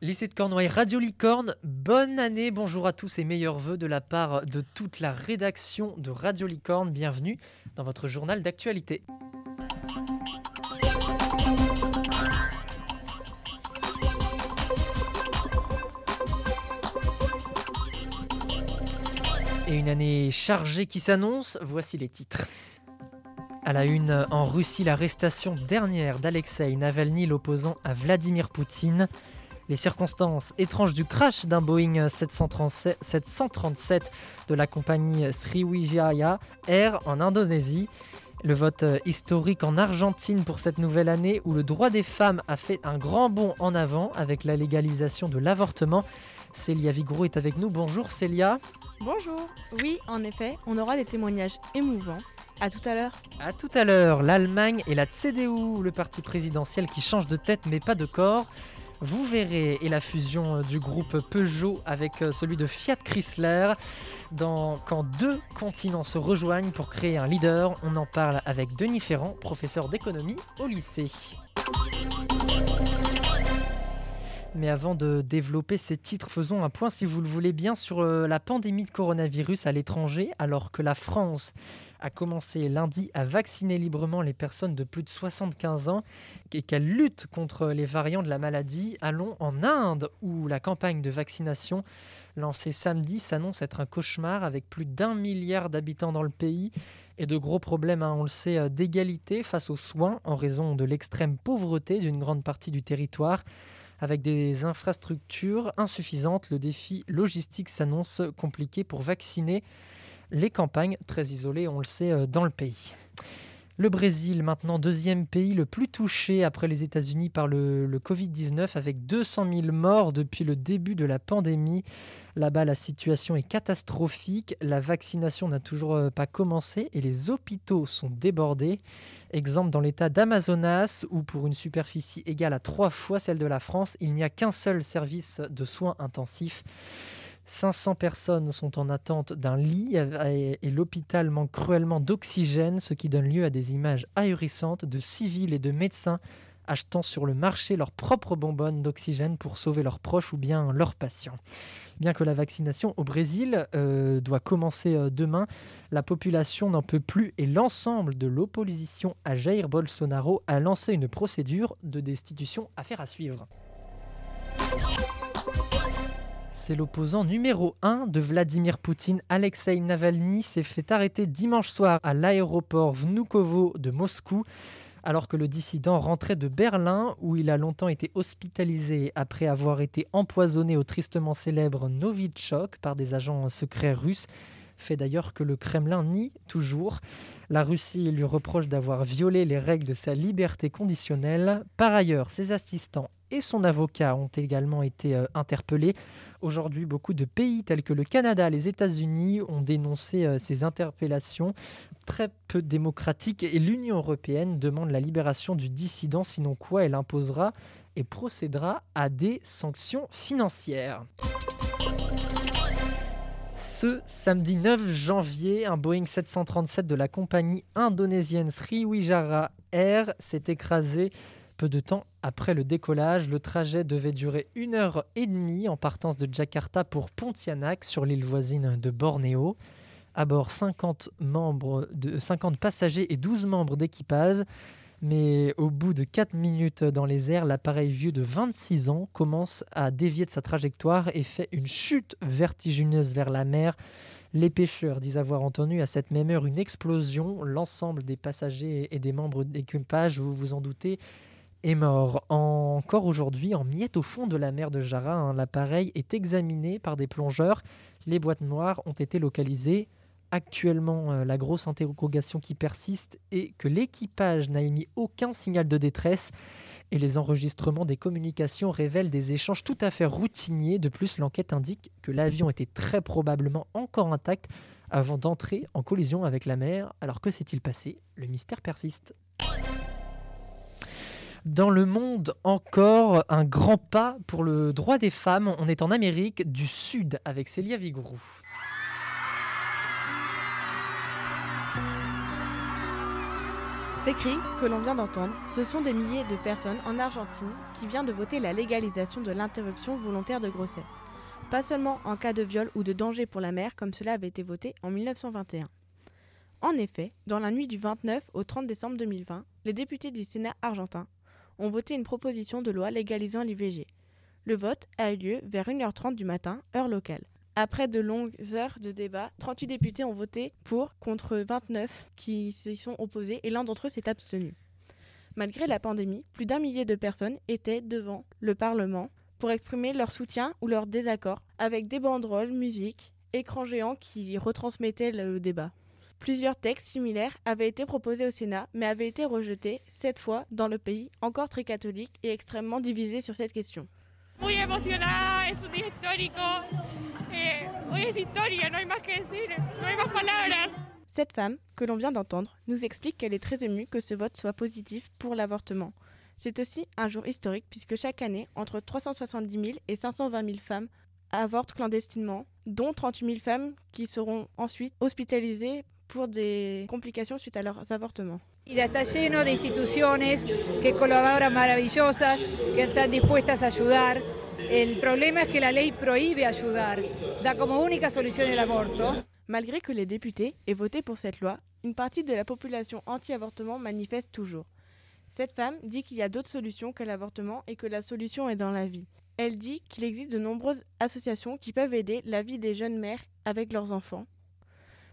Lycée de Cornouailles, Radio Licorne, bonne année, bonjour à tous et meilleurs voeux de la part de toute la rédaction de Radio Licorne. Bienvenue dans votre journal d'actualité. Et une année chargée qui s'annonce, voici les titres. À la une, en Russie, l'arrestation dernière d'Alexei Navalny, l'opposant à Vladimir Poutine. Les circonstances étranges du crash d'un Boeing 737 de la compagnie Sriwijaya Air en Indonésie. Le vote historique en Argentine pour cette nouvelle année où le droit des femmes a fait un grand bond en avant avec la légalisation de l'avortement. Célia Vigroux est avec nous. Bonjour Célia. Bonjour. Oui, en effet, on aura des témoignages émouvants. À tout à l'heure. À tout à l'heure, l'Allemagne et la CDU, le parti présidentiel qui change de tête mais pas de corps. Vous verrez, et la fusion du groupe Peugeot avec celui de Fiat Chrysler, quand deux continents se rejoignent pour créer un leader. On en parle avec Denis Ferrand, professeur d'économie au lycée. Mais avant de développer ces titres, faisons un point, si vous le voulez bien, sur la pandémie de coronavirus à l'étranger, alors que la France a commencé lundi à vacciner librement les personnes de plus de 75 ans et qu'elle lutte contre les variants de la maladie. Allons en Inde, où la campagne de vaccination lancée samedi s'annonce être un cauchemar avec plus d'un milliard d'habitants dans le pays et de gros problèmes, hein, on le sait, d'égalité face aux soins en raison de l'extrême pauvreté d'une grande partie du territoire. Avec des infrastructures insuffisantes, le défi logistique s'annonce compliqué pour vacciner les campagnes très isolées, on le sait, dans le pays. Le Brésil, maintenant deuxième pays le plus touché après les États-Unis par le, le Covid-19, avec 200 000 morts depuis le début de la pandémie. Là-bas, la situation est catastrophique. La vaccination n'a toujours pas commencé et les hôpitaux sont débordés. Exemple dans l'état d'Amazonas, où pour une superficie égale à trois fois celle de la France, il n'y a qu'un seul service de soins intensifs. 500 personnes sont en attente d'un lit et l'hôpital manque cruellement d'oxygène, ce qui donne lieu à des images ahurissantes de civils et de médecins achetant sur le marché leurs propres bonbonnes d'oxygène pour sauver leurs proches ou bien leurs patients. Bien que la vaccination au Brésil euh, doit commencer euh, demain, la population n'en peut plus et l'ensemble de l'opposition à Jair Bolsonaro a lancé une procédure de destitution à faire à suivre. C'est l'opposant numéro 1 de Vladimir Poutine, Alexei Navalny, s'est fait arrêter dimanche soir à l'aéroport Vnukovo de Moscou alors que le dissident rentrait de Berlin où il a longtemps été hospitalisé après avoir été empoisonné au tristement célèbre Novichok par des agents secrets russes fait d'ailleurs que le Kremlin nie toujours. La Russie lui reproche d'avoir violé les règles de sa liberté conditionnelle. Par ailleurs, ses assistants et son avocat ont également été euh, interpellés. Aujourd'hui, beaucoup de pays tels que le Canada, les États-Unis ont dénoncé euh, ces interpellations très peu démocratiques et l'Union européenne demande la libération du dissident, sinon quoi elle imposera et procédera à des sanctions financières. Ce samedi 9 janvier, un Boeing 737 de la compagnie indonésienne Sriwijaya Air s'est écrasé peu de temps après le décollage. Le trajet devait durer une heure et demie en partance de Jakarta pour Pontianak sur l'île voisine de Bornéo. À bord 50, membres de, 50 passagers et 12 membres d'équipage. Mais au bout de 4 minutes dans les airs, l'appareil vieux de 26 ans commence à dévier de sa trajectoire et fait une chute vertigineuse vers la mer. Les pêcheurs disent avoir entendu à cette même heure une explosion. L'ensemble des passagers et des membres d'équipage, vous vous en doutez, est mort. Encore aujourd'hui, en miette au fond de la mer de Jara, l'appareil est examiné par des plongeurs. Les boîtes noires ont été localisées. Actuellement, euh, la grosse interrogation qui persiste est que l'équipage n'a émis aucun signal de détresse et les enregistrements des communications révèlent des échanges tout à fait routiniers. De plus, l'enquête indique que l'avion était très probablement encore intact avant d'entrer en collision avec la mer. Alors que s'est-il passé? Le mystère persiste. Dans le monde encore, un grand pas pour le droit des femmes. On est en Amérique du Sud avec Célia Vigourou. Ces cris que l'on vient d'entendre, ce sont des milliers de personnes en Argentine qui viennent de voter la légalisation de l'interruption volontaire de grossesse. Pas seulement en cas de viol ou de danger pour la mère comme cela avait été voté en 1921. En effet, dans la nuit du 29 au 30 décembre 2020, les députés du Sénat argentin ont voté une proposition de loi légalisant l'IVG. Le vote a eu lieu vers 1h30 du matin, heure locale. Après de longues heures de débat, 38 députés ont voté pour contre 29 qui s'y sont opposés et l'un d'entre eux s'est abstenu. Malgré la pandémie, plus d'un millier de personnes étaient devant le Parlement pour exprimer leur soutien ou leur désaccord avec des banderoles, musique, écrans géants qui retransmettaient le débat. Plusieurs textes similaires avaient été proposés au Sénat, mais avaient été rejetés, cette fois dans le pays encore très catholique et extrêmement divisé sur cette question. Muy emocionada, es un día histórico. Eh, hoy es historia, no hay más que decir, no hay más palabras. Cette femme, que l'on vient d'entendre, nous explique qu'elle est très émue que ce vote soit positif pour l'avortement. C'est aussi un jour historique puisque chaque année, entre 370 000 et 520 000 femmes avortent clandestinement, dont 38 000 femmes qui seront ensuite hospitalisées pour des complications suite à leurs avortements. Y está lleno de instituciones que colaboran maravillosas, que están dispuestas a ayudar. El problema es que la ley prohíbe ayudar, da como única solución el aborto. Malgré que les députés aient voté pour cette loi, une partie de la population anti-avortement manifeste toujours. Cette femme dit qu'il y a d'autres solutions que l'avortement et que la solution est dans la vie. Elle dit qu'il existe de nombreuses associations qui peuvent aider la vie des jeunes mères avec leurs enfants.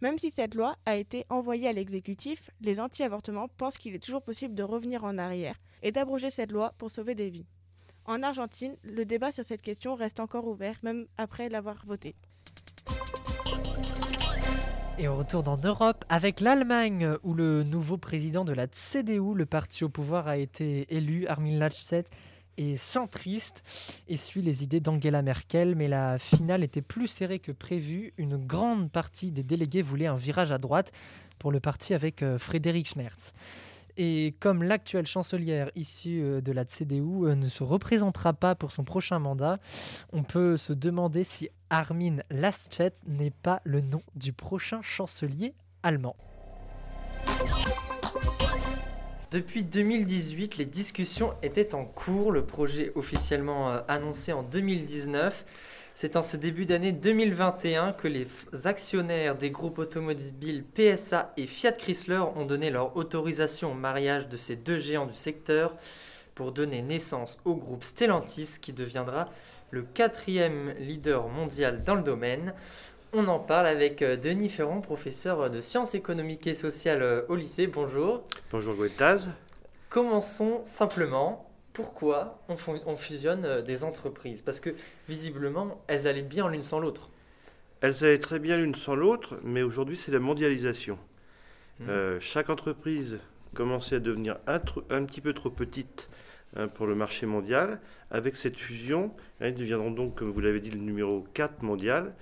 Même si cette loi a été envoyée à l'exécutif, les anti-avortements pensent qu'il est toujours possible de revenir en arrière et d'abroger cette loi pour sauver des vies. En Argentine, le débat sur cette question reste encore ouvert, même après l'avoir voté. Et on retourne en Europe avec l'Allemagne, où le nouveau président de la CDU, le parti au pouvoir, a été élu, Armin Laschet, est centriste et suit les idées d'Angela Merkel, mais la finale était plus serrée que prévu. Une grande partie des délégués voulaient un virage à droite pour le parti avec euh, Frédéric Schmerz. Et comme l'actuelle chancelière issue euh, de la CDU euh, ne se représentera pas pour son prochain mandat, on peut se demander si Armin Laschet n'est pas le nom du prochain chancelier allemand. Depuis 2018, les discussions étaient en cours, le projet officiellement euh, annoncé en 2019. C'est en ce début d'année 2021 que les actionnaires des groupes automobiles PSA et Fiat Chrysler ont donné leur autorisation au mariage de ces deux géants du secteur pour donner naissance au groupe Stellantis qui deviendra le quatrième leader mondial dans le domaine. On en parle avec euh, Denis Ferron, professeur de sciences économiques et sociales euh, au lycée. Bonjour. Bonjour Gouettaz. Commençons simplement. Pourquoi on, fusionne euh, des entreprises? Parce que visiblement, elles allaient bien l'une sans l'autre. Elles allaient très bien l'une sans l'autre, mais aujourd'hui c'est la mondialisation. Hmm. chaque entreprise commençait à devenir un, un petit peu trop petite hein, pour le marché mondial. Avec cette fusion, elles deviendront donc, comme vous l'avez dit, le numéro 4 mondial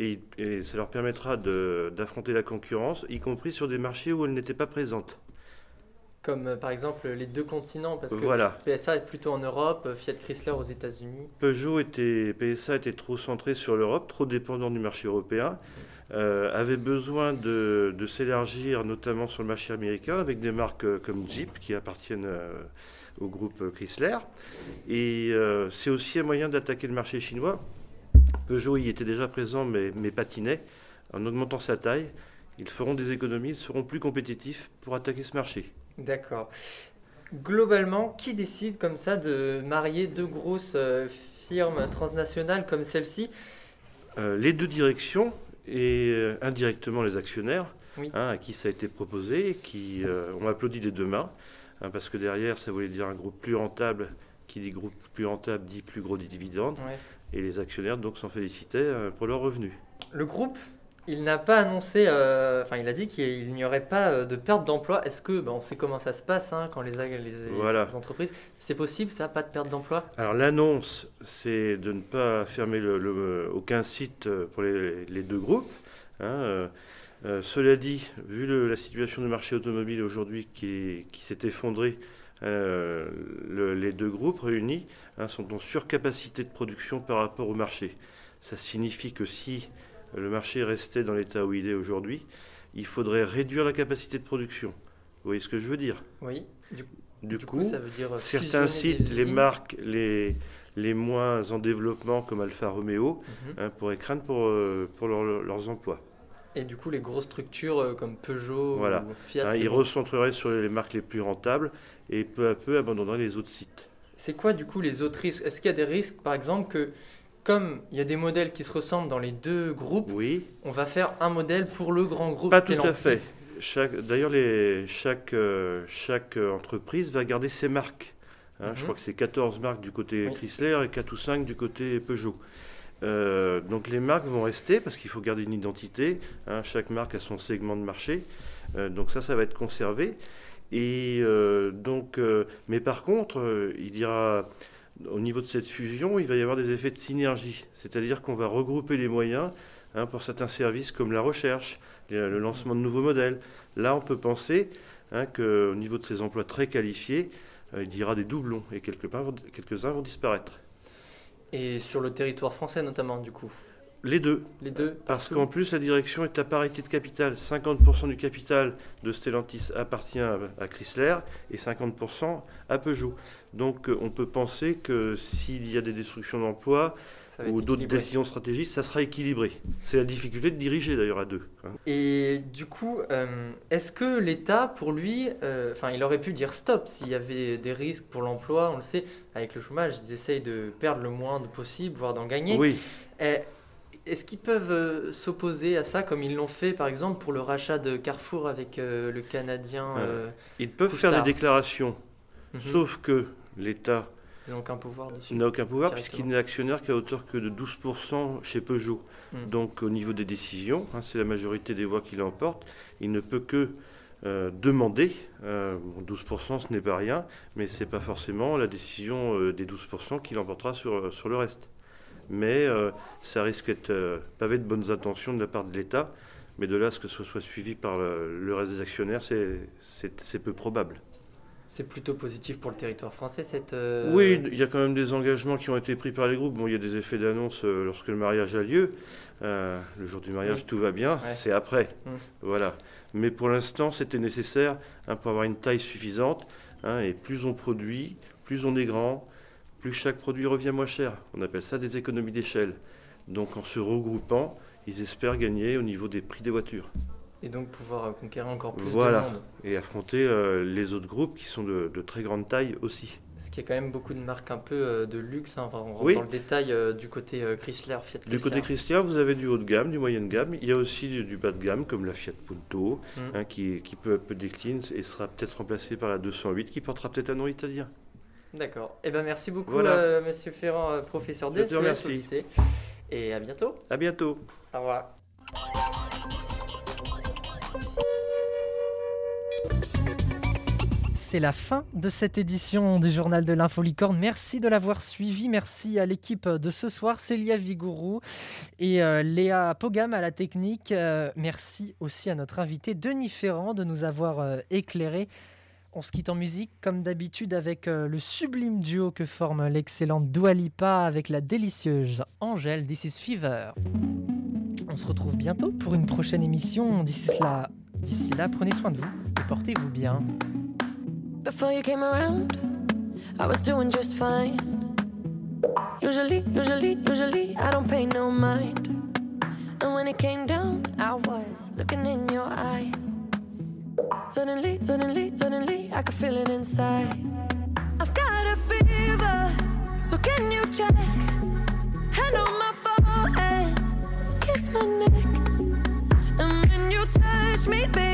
et, ça leur permettra d'affronter la concurrence, y compris sur des marchés où elles n'étaient pas présentes. Comme euh, par exemple les deux continents, parce que PSA est plutôt en Europe, euh, Fiat Chrysler aux États-Unis. Peugeot était, PSA était trop centré sur l'Europe, trop dépendant du marché européen, euh, avait besoin de, s'élargir notamment sur le marché américain avec des marques comme Jeep qui appartiennent au groupe Chrysler. Et c'est aussi un moyen d'attaquer le marché chinois Peugeot y était déjà présent, mais, mais patinait. En augmentant sa taille, ils feront des économies, ils seront plus compétitifs pour attaquer ce marché. D'accord. Globalement, qui décide comme ça de marier deux grosses euh, firmes transnationales comme celle-ci? Euh, Les deux directions et euh, indirectement les actionnaires, hein, à qui ça a été proposé, qui ont applaudi des deux mains, hein, parce que derrière, ça voulait dire un groupe plus rentable. Qui dit groupe plus rentable dit plus gros dividendes et les actionnaires donc s'en félicitaient euh, pour leurs revenus. Le groupe, il n'a pas annoncé, euh, enfin il a dit qu'il n'y aurait pas euh, de perte d'emploi. Est-ce que, ben, on sait comment ça se passe hein, quand les, les, entreprises, c'est possible ça, pas de perte d'emploi? Alors l'annonce, c'est de ne pas fermer le, aucun site pour les, deux groupes. Hein, cela dit, vu la situation du marché automobile aujourd'hui qui, qui s'est effondrée, euh, les deux groupes réunis hein, sont en surcapacité de production par rapport au marché. Ça signifie que si le marché restait dans l'état où il est aujourd'hui, il faudrait réduire la capacité de production. Vous voyez ce que je veux dire? Oui. Du, Du, du coup, coup, ça veut dire certains sites, les marques les, les moins en développement, comme Alfa Romeo, Mhm. hein, pourraient craindre pour, euh, pour leur- leurs emplois. Et du coup, les grosses structures euh, comme Peugeot Voilà. ou Fiat, Hein, ils bon. recentreraient sur les marques les plus rentables et peu à peu abandonneraient les autres sites. C'est quoi du coup les autres risques? Est-ce qu'il y a des risques, par exemple, que comme il y a des modèles qui se ressemblent dans les deux groupes, Oui, on va faire un modèle pour le grand groupe Pas tout à Stellantis? fait. Chaque, d'ailleurs, les, chaque, euh, chaque euh, entreprise va garder ses marques. Hein, Je Mhm. crois que c'est 14 marques du côté Oui. Chrysler et 4 ou 5 du côté Peugeot. Euh, donc les marques vont rester parce qu'il faut garder une identité. hein, chaque marque a son segment de marché. Euh, donc ça, ça va être conservé. Et euh, donc, mais par contre, il y au niveau de cette fusion, il va y avoir des effets de synergie. C'est-à-dire qu'on va regrouper les moyens hein, pour certains services comme la recherche, le lancement de nouveaux modèles. Là, on peut penser hein, qu'au niveau de ces emplois très qualifiés, il y aura des doublons et quelques-uns vont, quelques-uns vont disparaître. Et sur le territoire français notamment, du coup. Les deux, Les deux parce qu'en plus, la direction est à parité de capital. 50% du capital de Stellantis appartient à, Chrysler et 50% à Peugeot. Donc, euh, on peut penser que s'il y a des destructions d'emplois ou d'autres décisions stratégiques, ça sera équilibré. C'est la difficulté de diriger d'ailleurs à deux. hein. Et du coup, euh, est-ce que l'État, pour lui, euh, enfin, il aurait pu dire stop s'il y avait des risques pour l'emploi On le sait, avec le chômage, ils essayent de perdre le moins de possible, voire d'en gagner. Oui, Est-ce qu'ils peuvent euh, s'opposer à ça, comme ils l'ont fait, par exemple, pour le rachat de Carrefour avec euh, le Canadien euh, ils peuvent faire des déclarations, mhm. sauf que l'État Ils n'ont aucun pouvoir dessus. n'a aucun pouvoir puisqu'il n'est actionnaire qu'à hauteur que de 12% chez Peugeot. Mm. Donc au niveau des décisions, hein, c'est la majorité des voix qui l'emporte, il ne peut que euh, demander, euh, bon, 12% ce n'est pas rien, mais ce n'est pas forcément la décision euh, des 12% qui l'emportera sur, sur le reste. Mais euh, ça risque d'être euh, pavé de bonnes intentions de la part de l'État, mais de là à ce que ce soit suivi par le, le reste des actionnaires, c'est- peu probable. C'est plutôt positif pour le territoire français, cette... euh, Oui, il y a quand même des engagements qui ont été pris par les groupes. Bon, il y a des effets d'annonce euh, lorsque le mariage a lieu. Euh, le jour du mariage, Oui. tout va bien. Ouais. C'est après. Mm. Voilà. Mais pour l'instant, c'était nécessaire hein, pour avoir une taille suffisante. hein, et plus on produit, plus on est grand, plus chaque produit revient moins cher. On appelle ça des économies d'échelle. Donc, en se regroupant, ils espèrent gagner au niveau des prix des voitures Et donc pouvoir euh, conquérir encore plus Voilà. de monde. et affronter euh, les autres groupes qui sont de, de très grande taille aussi. Parce qu'il y a quand même beaucoup de marques un peu euh, de luxe. hein. Enfin, on rentre Oui. dans le détail euh, du côté Chrysler, Fiat Chrysler. Du côté Chrysler, vous avez du haut de gamme, du moyen de gamme. Il y a aussi du, du bas de gamme, comme la Fiat Punto, Mm. hein, qui, qui peu à peu décline et sera peut-être remplacée par la 208, qui portera peut-être un nom italien. D'accord. Eh ben merci beaucoup, Voilà. euh, Monsieur Ferrand, euh, professeur d'SES au lycée. Et à bientôt. À bientôt. Au revoir. C'est la fin de cette édition du journal de l'Infolicorne. Merci de l'avoir suivi. Merci à l'équipe de ce soir, Célia Vigourou et euh, Léa Pogam à la technique. Euh, merci aussi à notre invité Denis Ferrand de nous avoir euh, éclairé. On se quitte en musique, comme d'habitude, avec euh, le sublime duo que forme l'excellente Dua Lipa avec la délicieuse Angèle This is Fever. On se retrouve bientôt pour une prochaine émission. D'ici là, d'ici là prenez soin de vous et portez-vous bien. Usually, usually, usually, I don't pay no mind. And when it came down, I was looking in your eyes. Suddenly, suddenly, suddenly, I can feel it inside. I've got a fever, so can you check? Hand on my forehead, kiss my neck. And when you touch me, baby,